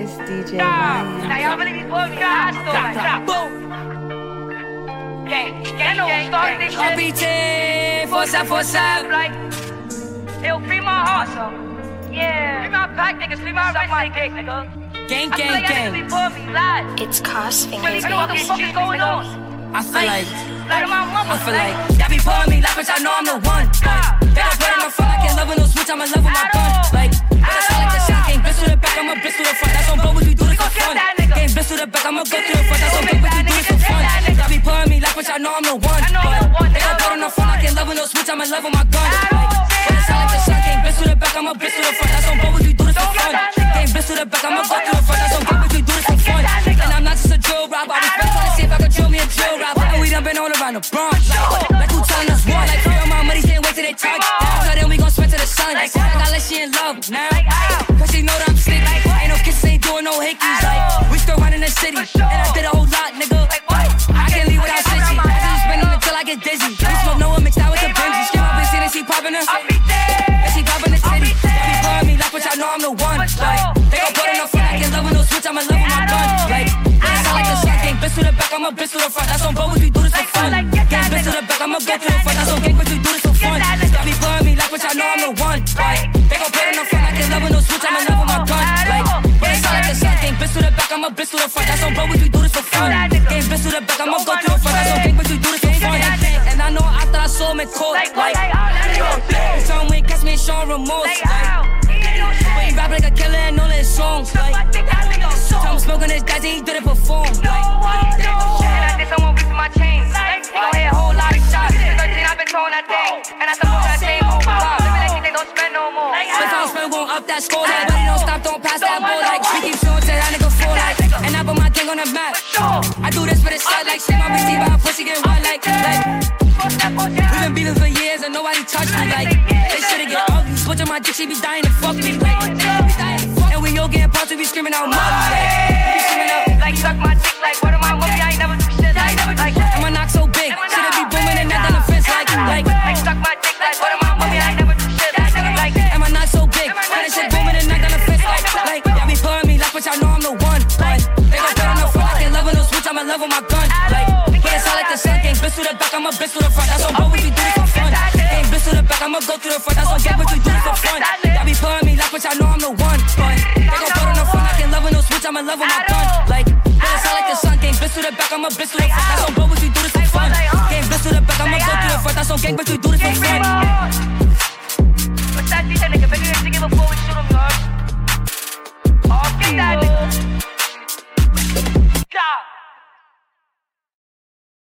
It's DJ Now Ryan. y'all really be putting me on hot like boom. Gang, gang, gang, start this shit. RBT, força, força. Like, it'll free my heart, so. Yeah. Free my pack, niggas. Free my suck my dick, nigga. Gang, I feel gang, like y'all really gang. putting me live. It's Cos Really Fingers, know what the baby. fuck is going on. I feel like, Like my mama. I feel like, y'all be pulling me like, bitch, I know I'm the one. Like, they don't put in no front, I can't love with no switch, I'm in love with my gun. Like, I just like the shot, gang, bitch to the back, I'm a bitch to the front. To the back, I'ma bitch to the front. That's on bro, we do this for fun. Y'all be pulling me like, bitch, I know I'm the one. But they don't put in no front, I can't love with no switch, I'm in love with my gun. Just like the shot, bitch to the back, I'm a bitch to the front. That's on do this for fun. Gang, bitch to the back, I'm a bitch to the front. That's on do this for fun. And I'm not just a drill I be trying to see if I can drill me a drill. And we done been all around the Bronx. Like, who telling us what? Like, free my money, can't wait till they. So then we gon' to the sun. Like, I got let she in love now. And I did a whole lot, nigga. I can't leave without Cincy. I just spending until I get dizzy. We smoke Noah mixed out with the Benji. Skip my bitch in and she popping her. I be dead. And she popping the titty. She blowing me like, bitch, I know I'm the one. Like, they gon' put in no front. I can't love with no switch. I'm in love with my gun. Like, I sound like a shot gang. Bitch to the back, I'm a bitch to the front. That's on both. We do this for fun. Gang, bitch to the back, I'm a bitch to the front. That's on gang, bitch. We do this for fun. Got me blowing me like, bitch, I know I'm the one. Like, they gon' put in no front. I can't love with no switch. I'm in love with Bitch to the back, I'm a bitch to the front. That's on both. We do this for fun. Bitch to the back, I'ma go to the front. That's on gang, bitch. We do this for fun. And I know after I saw him in court, like, some way catch me showing remorse. Like, but he rap like a killer and all his songs. Like, him smoking his guys and he didn't perform. Like, if I was spent, gon' up that score. Like, but he don't stop, don't pass that ball. Like, we keep showing that nigga fall. Gang on the map. I do this for the shot. Like, shit, my bitch, but her pussy get wet. Like, like. We been beefing for years and nobody touched me. Like, they should've get ugly. Switch on my dick, she be dying to fuck me. Like, love with my gun. Like, but it's all like the sun, gang, bitch to the back, I'm a bitch to the front. That's on both, we do this for fun. Gang, bitch to the back, I'ma go to the front. That's on gang, bitch, we do this for fun. Y'all be pulling me like, but y'all know I'm the one. But they gon' put on the front, I can't love with no switch, I'm in love with my gun. Like, but it's all like the sun, gang, bitch to the back, I'm a bitch to the front. That's on both, we do this for fun. Gang, bitch to the back, I'ma go to the front. That's on gang, bitch, we do this for fun.